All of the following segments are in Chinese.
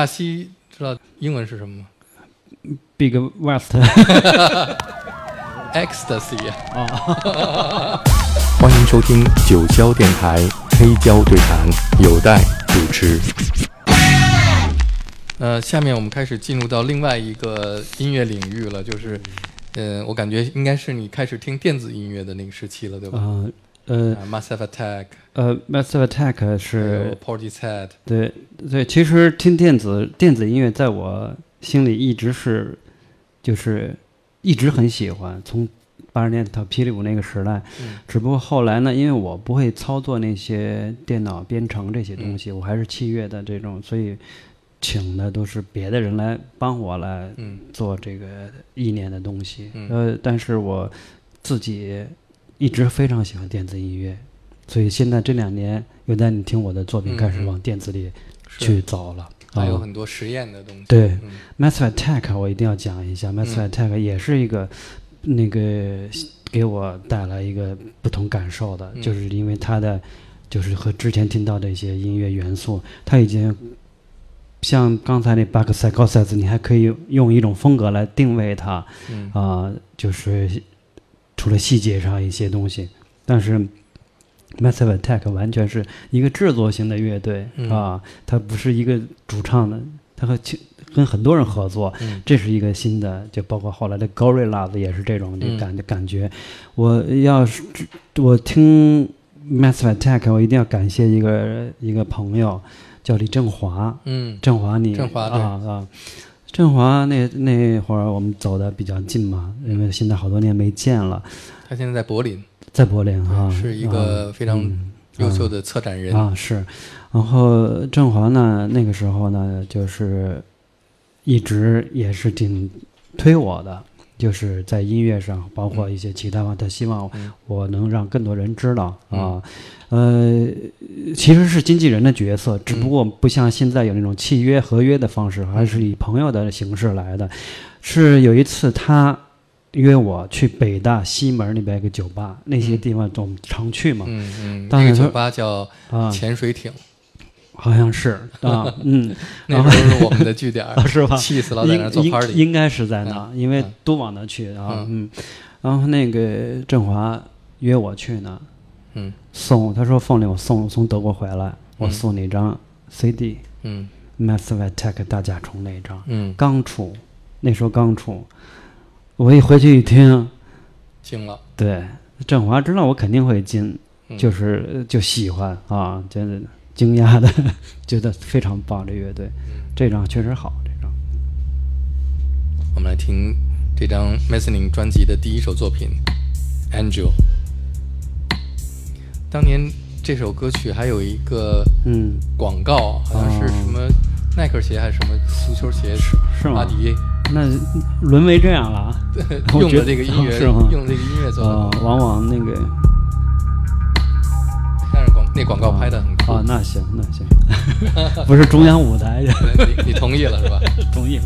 大西知道英文是什么吗 Big West？Ecstasy 啊，欢迎收听九霄电台黑胶对谈，有待主持。呃，下面我们开始进入到另外一个音乐领域了，就是，呃，我感觉应该是你开始听电子音乐的那个时期了，对吧？呃呃啊 Massive Attack 呃，Massive Attack 是 Portishead，对对，其实听电子电子音乐在我心里一直是就是一直很喜欢，从八十年代到霹雳舞那个时代，嗯。只不过后来呢，因为我不会操作那些电脑编程这些东西，我还是器乐的这种，所以请的都是别的人来帮我来嗯做这个意念的东西。嗯。呃，但是我自己一直非常喜欢电子音乐，所以现在这两年又在你听我的作品，开始往电子里去走了。啊还有很多实验的东西。对嗯。Massive Attack 我一定要讲一下，Massive 嗯。Attack 也是一个那个给我带来一个不同感受的，嗯。就是因为它的就是和之前听到的一些音乐元素，它已经像刚才那 Bug Psychosis，你还可以用一种风格来定位它，嗯。啊、就是除了细节上一些东西，但是 Massive Attack 完全是一个制作型的乐队、嗯。啊，它不是一个主唱的，它和其跟很多人合作，嗯。这是一个新的，就包括后来的 Gorillaz 也是这种的嗯。感、感觉。我要是我听 Massive Attack，我一定要感谢一个一个朋友，叫李振华，嗯。振华你，振华对。啊啊，振华那那会儿我们走的比较近嘛，因为现在好多年没见了，他现在在柏林，在柏林哈，是一个非常嗯优秀的策展人。啊是，然后振华呢那个时候呢就是一直也是挺推我的。就是在音乐上，包括一些其他方，他希望嗯。我能让更多人知道啊。呃，其实是经纪人的角色，只不过不像现在有那种契约、合约的方式，还是以朋友的形式来的。是有一次他约我去北大西门那边一个酒吧，那些地方总常去嘛，嗯嗯，那个酒吧叫啊，潜水艇，好像是 啊，嗯，那时候是我们的据点儿，是吧？气死了在那儿做应 party。应应该是在那，嗯。因为嗯。都往那去啊，嗯。嗯，然后那个振华约我去呢，嗯。送他说凤梨我送从德国回来，我嗯送你一张 CD，嗯。Massive Attack 大甲虫那一张，嗯，刚出，那时候刚出，我一回去一听，惊了，对，振华知道我肯定会进，嗯。就是呃就喜欢啊，真的惊讶的，觉得非常棒，这乐队，嗯这张确实好，这张。我们来听这张 m e s s i n i n g 专辑的第一首作品《Angel》。当年这首歌曲还有一个嗯，广告，好像是什么耐克鞋还是什么足球鞋，是是吗阿迪那沦为这样了啊！用的这个音乐，是吗用这个音乐做。往往那个那广告拍的很酷啊，，那行那行，不是中央舞台，你你同意了是吧？同意了。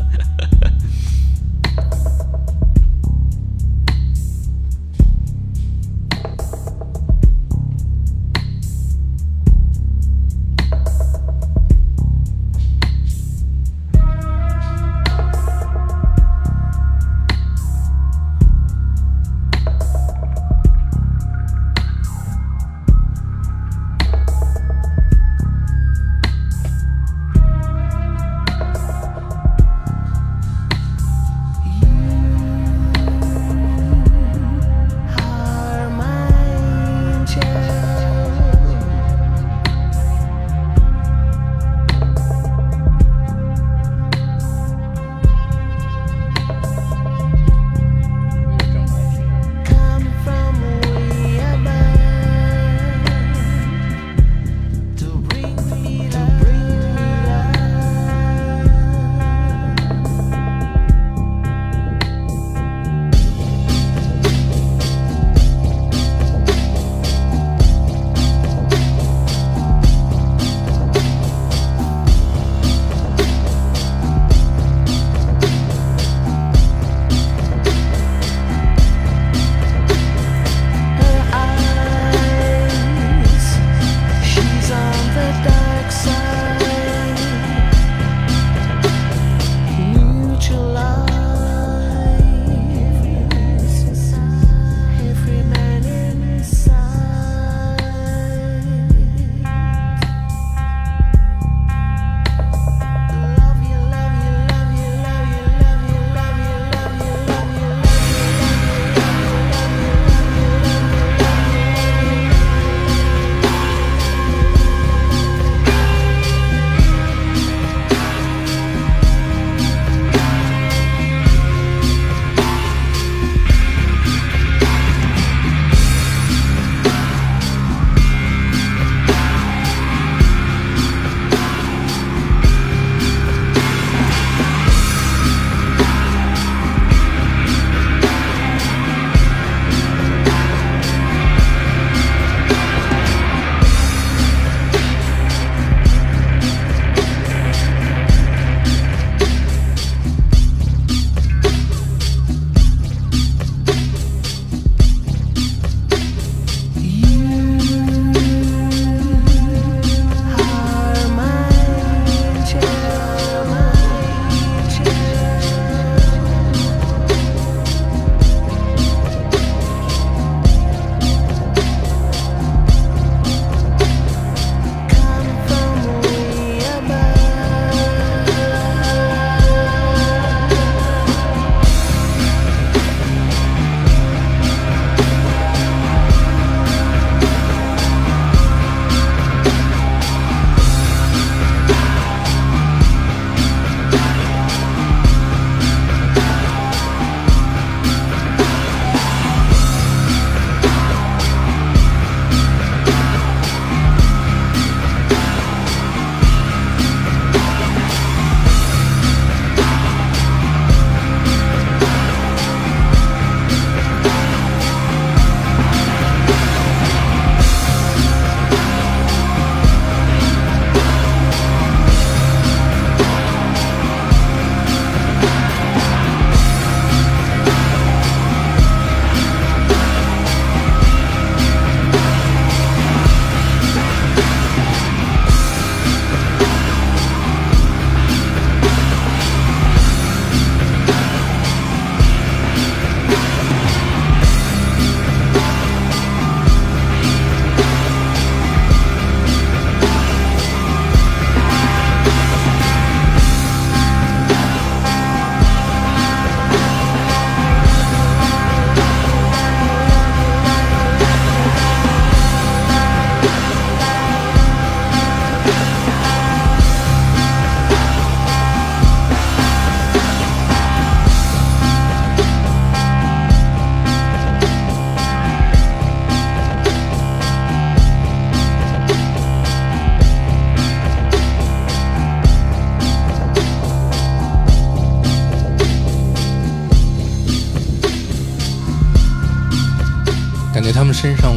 身上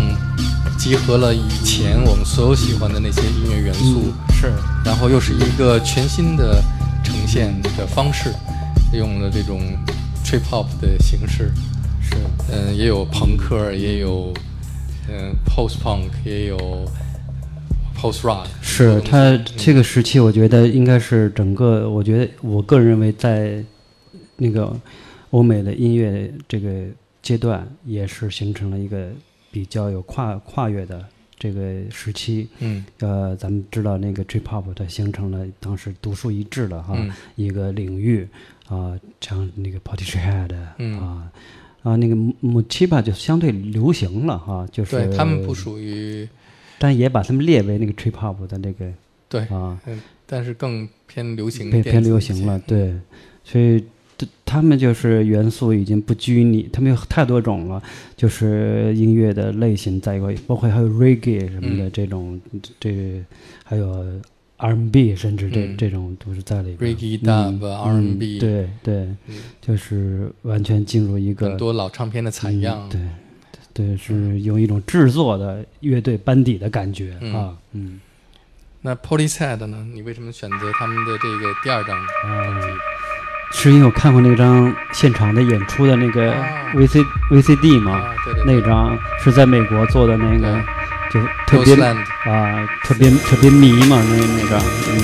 集合了以前我们所有喜欢的那些音乐元素，是，然后又是一个全新的呈现的方式，用了这种 trip hop 的形式，是，嗯，也有朋克，也有嗯 post punk，也有 post rock，是他这个时期，我觉得应该是整个，我觉得我个人认为在那个欧美的音乐这个阶段，也是形成了一个比较有跨跨越的这个时期。嗯。呃，咱们知道那个 trip hop 它形成了当时独树一帜的哈、嗯。一个领域啊、像那个 Portishead 嗯。啊啊那个 m c h i b a 就相对流行了哈、就是对他们不属于但也把他们列为那个 trip hop 的那个对，啊。嗯，但是更偏流行，偏偏流行了，，对，所以这他们就是元素已经不拘泥，他们有太多种了，就是音乐的类型在一块，包括还有 reggae 什么的嗯这种，这还有 R&B，甚至这、嗯这种都是在里边。reggae 嗯 dub 嗯 R&B，对对，嗯就是完全进入一个很多老唱片的采嗯样，对对，是有一种制作的乐队班底的感觉、嗯啊，嗯那 Policehead 呢？你为什么选择他们的这个第二张专辑？啊，是因为我看过那张现场的演出的那个啊 VC、VCD 嘛，啊，对对那张是在美国做的那个，就特别 d 啊，特别特别迷嘛，那那张，嗯，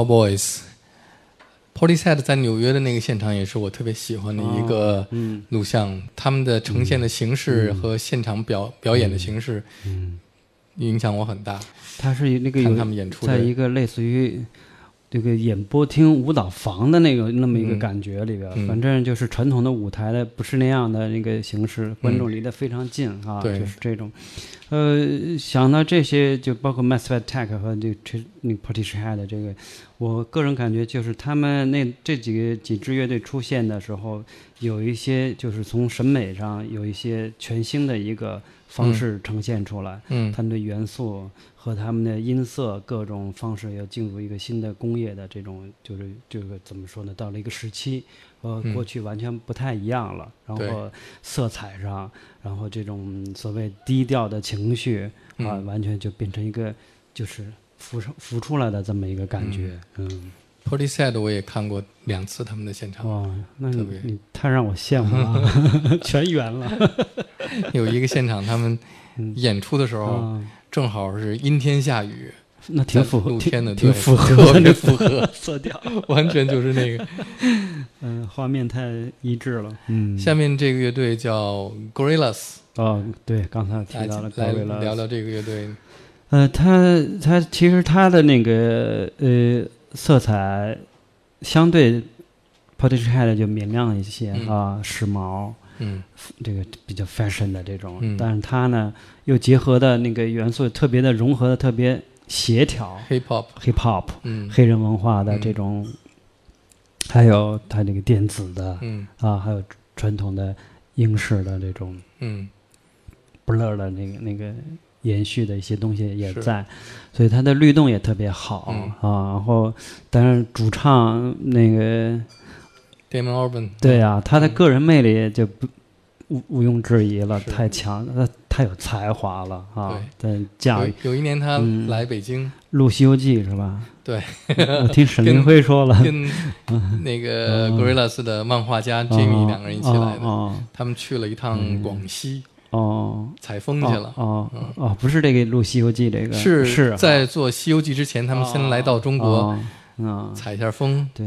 Cowboys。Portishead 在纽约的那个现场也是我特别喜欢的一个嗯录像，他们的呈现的形式和现场表表演的形式嗯，影响我很大。他是那个有看他们演出在一个类似于这个演播厅、舞蹈房的那个那么一个嗯。感觉里边，嗯。反正就是传统的舞台的不是那样的那个形式，观众离得非常近啊，对。就是这种。呃，想到这些，就包括 Massive Attack 和这这那个 Portishead 这个，我个人感觉就是他们那这几个几支乐队出现的时候，有一些就是从审美上有一些全新的一个方式呈现出来。嗯他们的元素和他们的音色各种方式要进入一个新的工业的这种，就是这个怎么说呢？到了一个时期，和嗯过去完全不太一样了。然后色彩上，然后这种所谓低调的情绪啊，嗯完全就变成一个就是浮上浮出来的这么一个感觉。嗯，Portishead 我也看过两次他们的现场，哇，那你特别你太让我羡慕了，全圆了。有一个现场他们嗯演出的时候啊，正好是阴天下雨，那挺符合，露天的，挺符合特别 符合，色调。完全就是那个。嗯，画面太一致了。嗯，下面这个乐队叫 Gorillas，哦，对，刚才提到了来 Gorillaz 聊聊这个乐队。呃，他他其实他的那个呃色彩相对 Portishead 就明亮一些、嗯。啊，时髦，嗯。这个比较 fashion 的这种，嗯。但是它呢又结合的那个元素特别的融合的特别协调，Hip Hop，，hip hop 嗯。黑人文化的嗯这种，还有它这个电子的、嗯。啊，还有传统的英式的这种。嗯。blur 的那个那个延续的一些东西也在，所以它的律动也特别好、嗯。啊。然后，但是主唱那个，Damon Albarn，对啊，他的嗯个人魅力就不毋毋庸置疑了，太强，他太有才华了啊！对。驾有驭有一年他嗯。来北京，录《西游记》是吧？对，我听沈凌辉说了，跟那个 嗯。Gorillas 的漫画家 Jamie 两个人一起来的，哦他们去了一趟嗯。广西哦。采风去了。哦哦哦，不是这个录《西游记》这个。是是在做《西游记》之前，他们先来到中国哦啊。采一下风。对，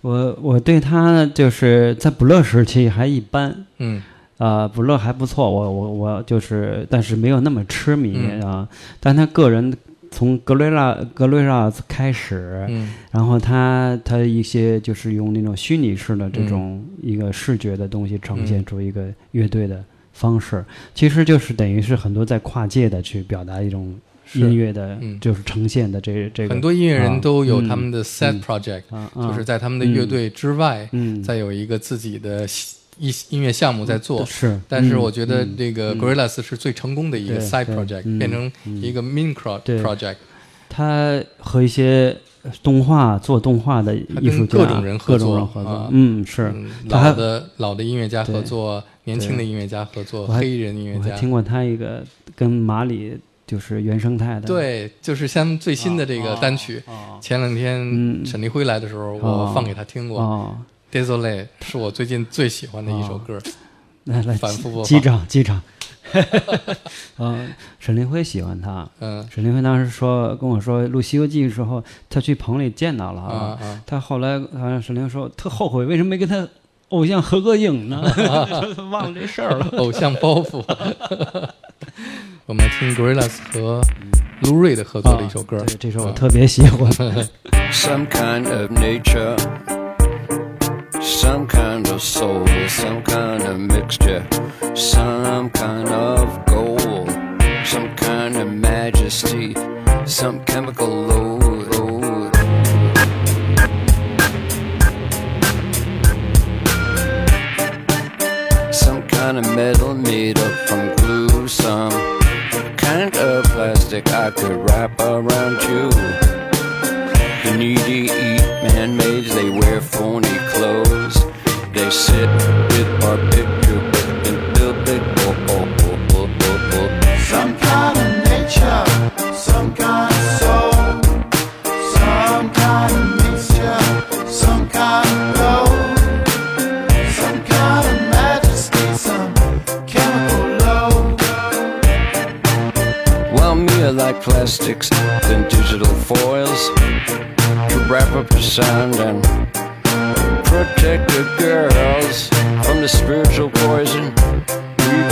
我我对他就是在不乐时期还一般，嗯。啊，不乐还不错，我我我就是，但是没有那么痴迷、嗯。啊。但他个人从格雷拉格雷拉开始，嗯。然后他他一些就是用那种虚拟式的这种一个视觉的东西呈现嗯。出一个乐队的方式，其实就是等于是很多在跨界的去表达一种音乐的，嗯就是呈现的这这个很多音乐人都有嗯他们的 set 嗯 project，就是在他们的乐队之外，嗯。再有一个自己的音音乐项目在做。是，但是嗯我觉得嗯这个嗯。Gorillas 是最成功的一个 side 对 project，嗯变成嗯一个 mini pro 对。project。它和一些动画做动画的艺术家，跟各种人合作人合作，啊嗯，是。老的老的音乐家合作，年轻的音乐家合作，黑人音乐家。我还听过他一个跟马里就是原生态的，对，就是像最新的这个单曲，哦前两天嗯沈立辉来的时候，我哦放给他听过。哦，Desolate 是我最近最喜欢的一首歌。来来反复播放击掌击掌。嗯，沈凌辉喜欢他。嗯沈凌辉当时说跟我说录《西游记》的时候，他去棚里见到了啊啊，他后来好像沈凌说特后悔，为什么没跟他偶像合个影呢？忘了这事儿了。偶像包袱。我们来听 Gorillas 和 Lou Reed 合作的一首歌。对，这首我嗯特别喜欢。some kind of nature, some kind of soul, some kind of mixture, some kind of gold, some kind of majesty, some chemical load. Some kind of metal made up from glue, some kind of plastic I could wrap around you. The needy eat man-made, they wear phony. They sit with our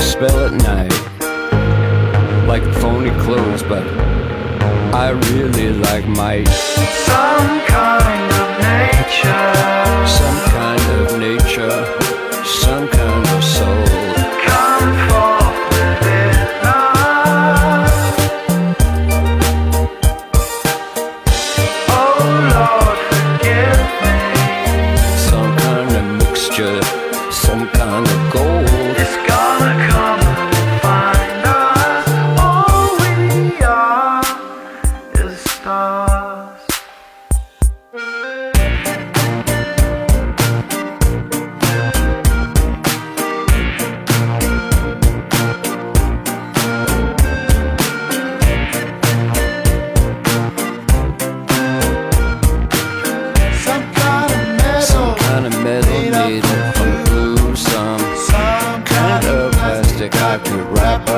expel at night. Like phony clothes, but I really like my. Some kind of nature. Some kind of nature, some kind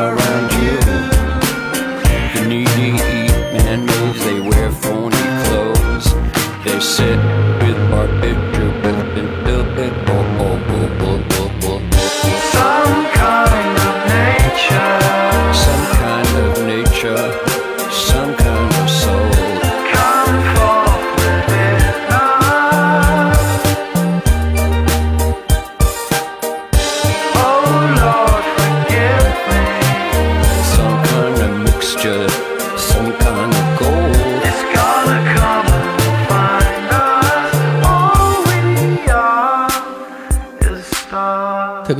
around you. The needy eat man-made, they wear phony clothes. They sit with barbiturates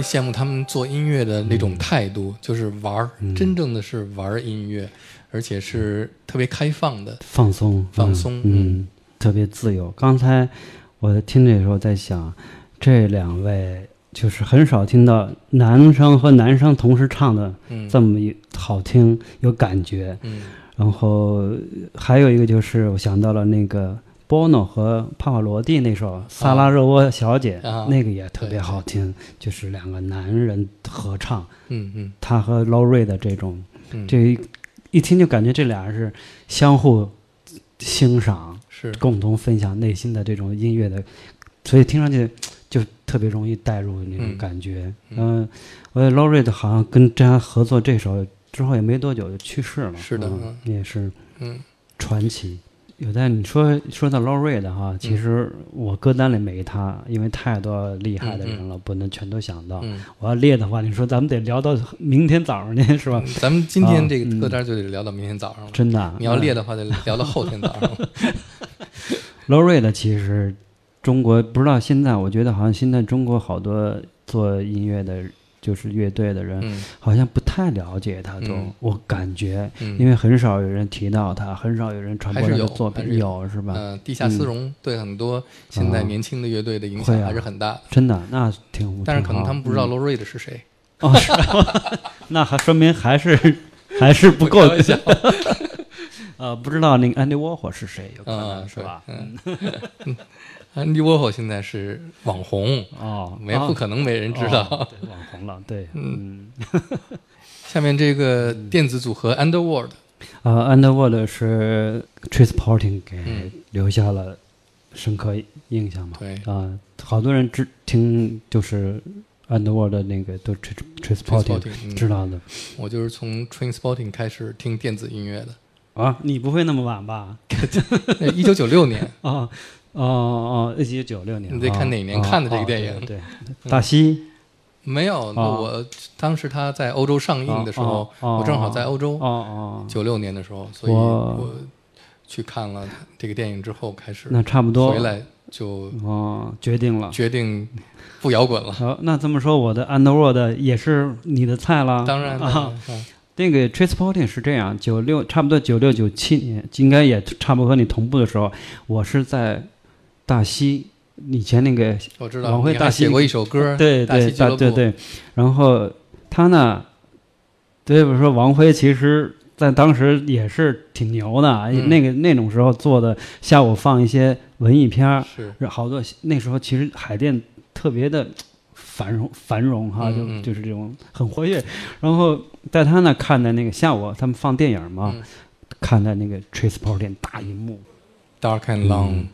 羡慕他们做音乐的那种态度，就是玩儿，真正的是玩儿音乐，而且是特别开放的。放松，放松嗯，嗯特别自由。刚才我听的时候在想，这两位就是很少听到男生和男生同时唱的嗯这么一好听，有感觉。嗯然后还有一个就是我想到了那个 Bono 和帕瓦罗蒂那首《萨拉热窝小姐》啊那个也特别好听，就是两个男人合唱，嗯嗯。他和 Low Ray 的这种，嗯，这一一听就感觉这俩人是相互欣赏，是。共同分享内心的这种音乐的，所以听上去就特别容易带入那种嗯。感觉。嗯。嗯，我觉得 Low Ray 的好像跟这样合作这首之后也没多久就去世了，是的嗯。也是嗯。传奇。有在你说说到 Low Ray 的哈，其实我歌单里没他，因为太多厉害的人了，不能全都想到。嗯。我要列的话，你说咱们得聊到明天早上去，是吧？嗯咱们今天这啊个歌单就得聊到明天早上了。真的，你要列的的话，得聊到后天早上了。Low Ray 的，其实中国不知道现在，我觉得好像现在中国好多做音乐的，就是乐队的人，嗯。好像不太了解他都，嗯。我感觉，嗯，因为很少有人提到他，很少有人传播他的作品，是有。有是吧？呃，地下丝绒对很多现在年轻的乐队的影响还是很大。的，真的，那挺，但是可能他们不知道嗯。Low Reed 是谁。哦，是。吧 那还说明还是 还是不够。呃，不知道那个 Andy Warhol 是谁，有可能、嗯是吧？嗯安迪沃霍现在是网红，哦，没哦不可能没人知道。网红了，对，嗯，下面这个电子组合 Underworld，啊、u n d e r w o r l d 是 Trace Porting 给嗯。留下了深刻印象嘛？对。啊、好多人只听就是 Underworld 的那个都 Trace Trace Porting Trainspotting，嗯。知道的。我就是从 Trainspotting 开始听电子音乐的，啊，你不会那么晚吧？一九九六年，哦哦哦，一九九六年，你得看哦哪年看的这个哦电影。哦对，对大西？没有，我当时他在欧洲上映的时候哦，哦我正好在欧洲哦，哦，九六年的时候，所以我我去看了这个电影之后，开始那差不多回来就哦，决定了。决定不摇滚了。好，那这么说，我的 Underworld 也是你的菜了。当然，当啊，然，嗯。那个 Trace Porting 是这样，九六差不多九六九七年，应该也差不多和你同步的时候，我是在大西以前那个我知道王辉大戏你还写过一首歌，对对大西俱乐部。大对对，然后他呢，对不说王辉其实在当时也是挺牛的，嗯。那个那种时候做的下午放一些文艺片儿，是。好多那时候其实海淀特别的繁荣繁荣哈，就就是这种很活跃。然后在他那看的那个下午他们放电影嘛，嗯。看的那个 Trace Porting 大荧幕，Dark and Long，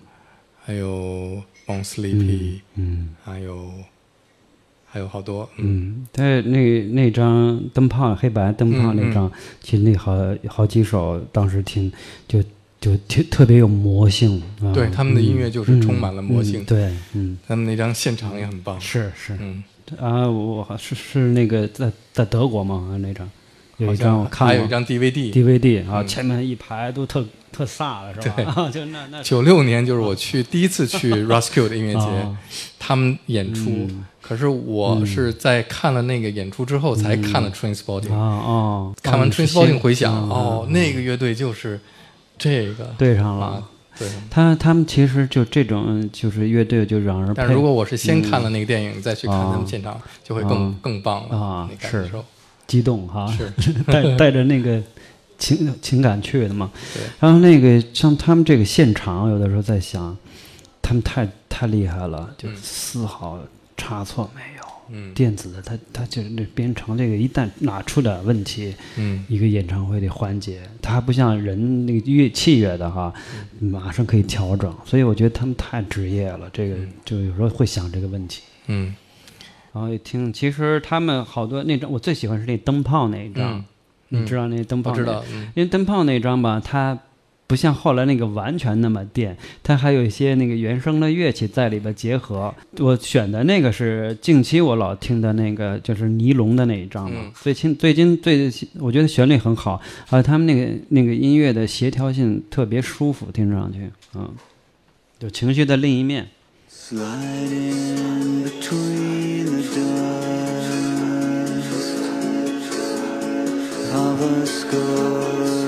还有 Bon Sleepy，嗯还有还有好多，嗯。嗯，但那那张灯泡黑白灯泡那张，其实那好好几首当时听就就特特别有魔性啊。对他们的音乐就是充满了魔性。嗯嗯对，嗯，他们那张现场也很棒，是是。嗯，啊，我好是是那个在在德国嘛那张，有好一张我像看过还有一张 DVD，DVD 啊，嗯。前面一排都特特飒了是吧？对。啊 就那那九六年就是我去第一次去 Roskilde 的音乐节，啊。他们演出。嗯。可是我是在看了那个演出之后才看了哦，看完哦是 Trainspotting 回想，嗯哦，嗯那个乐队就是这个，对上了。啊，对。他他们其实就这种就是乐队就让人配但如果我是先看了那个电影，再去看他啊。们现场，就会更、啊。更棒了啊那感是受激动哈，是。带 带着那个情情感去的嘛。然后那个像他们这个现场，有的时候在想，他们太太厉害了，就嗯丝毫差错没有。嗯。电子的，他他就是那编程这个，一旦哪出点问题，嗯。一个演唱会的环节，它还不像人那个乐器乐的哈，马上可以调整。所以我觉得他们太职业了，这个就有时候会想这个问题。嗯然后一听，其实他们好多那张，我最喜欢是那灯泡那一张，嗯你知道那灯泡那？知道，嗯因为灯泡那张吧，它不像后来那个完全那么电，它还有一些那个原声的乐器在里边结合。我选的那个是近期我老听的那个，就是尼龙的那一张嘛。嗯最近最近最，我觉得旋律很好，还有他们那个那个音乐的协调性特别舒服，听上去，嗯，就情绪的另一面。Sliding between the dust of a scorched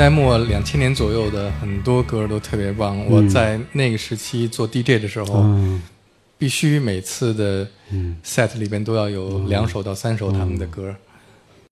代末、两千年左右的很多歌都特别棒。我在那个时期做 DJ 的时候，嗯必须每次的嗯 set 里边都要有两首到三首他们的歌。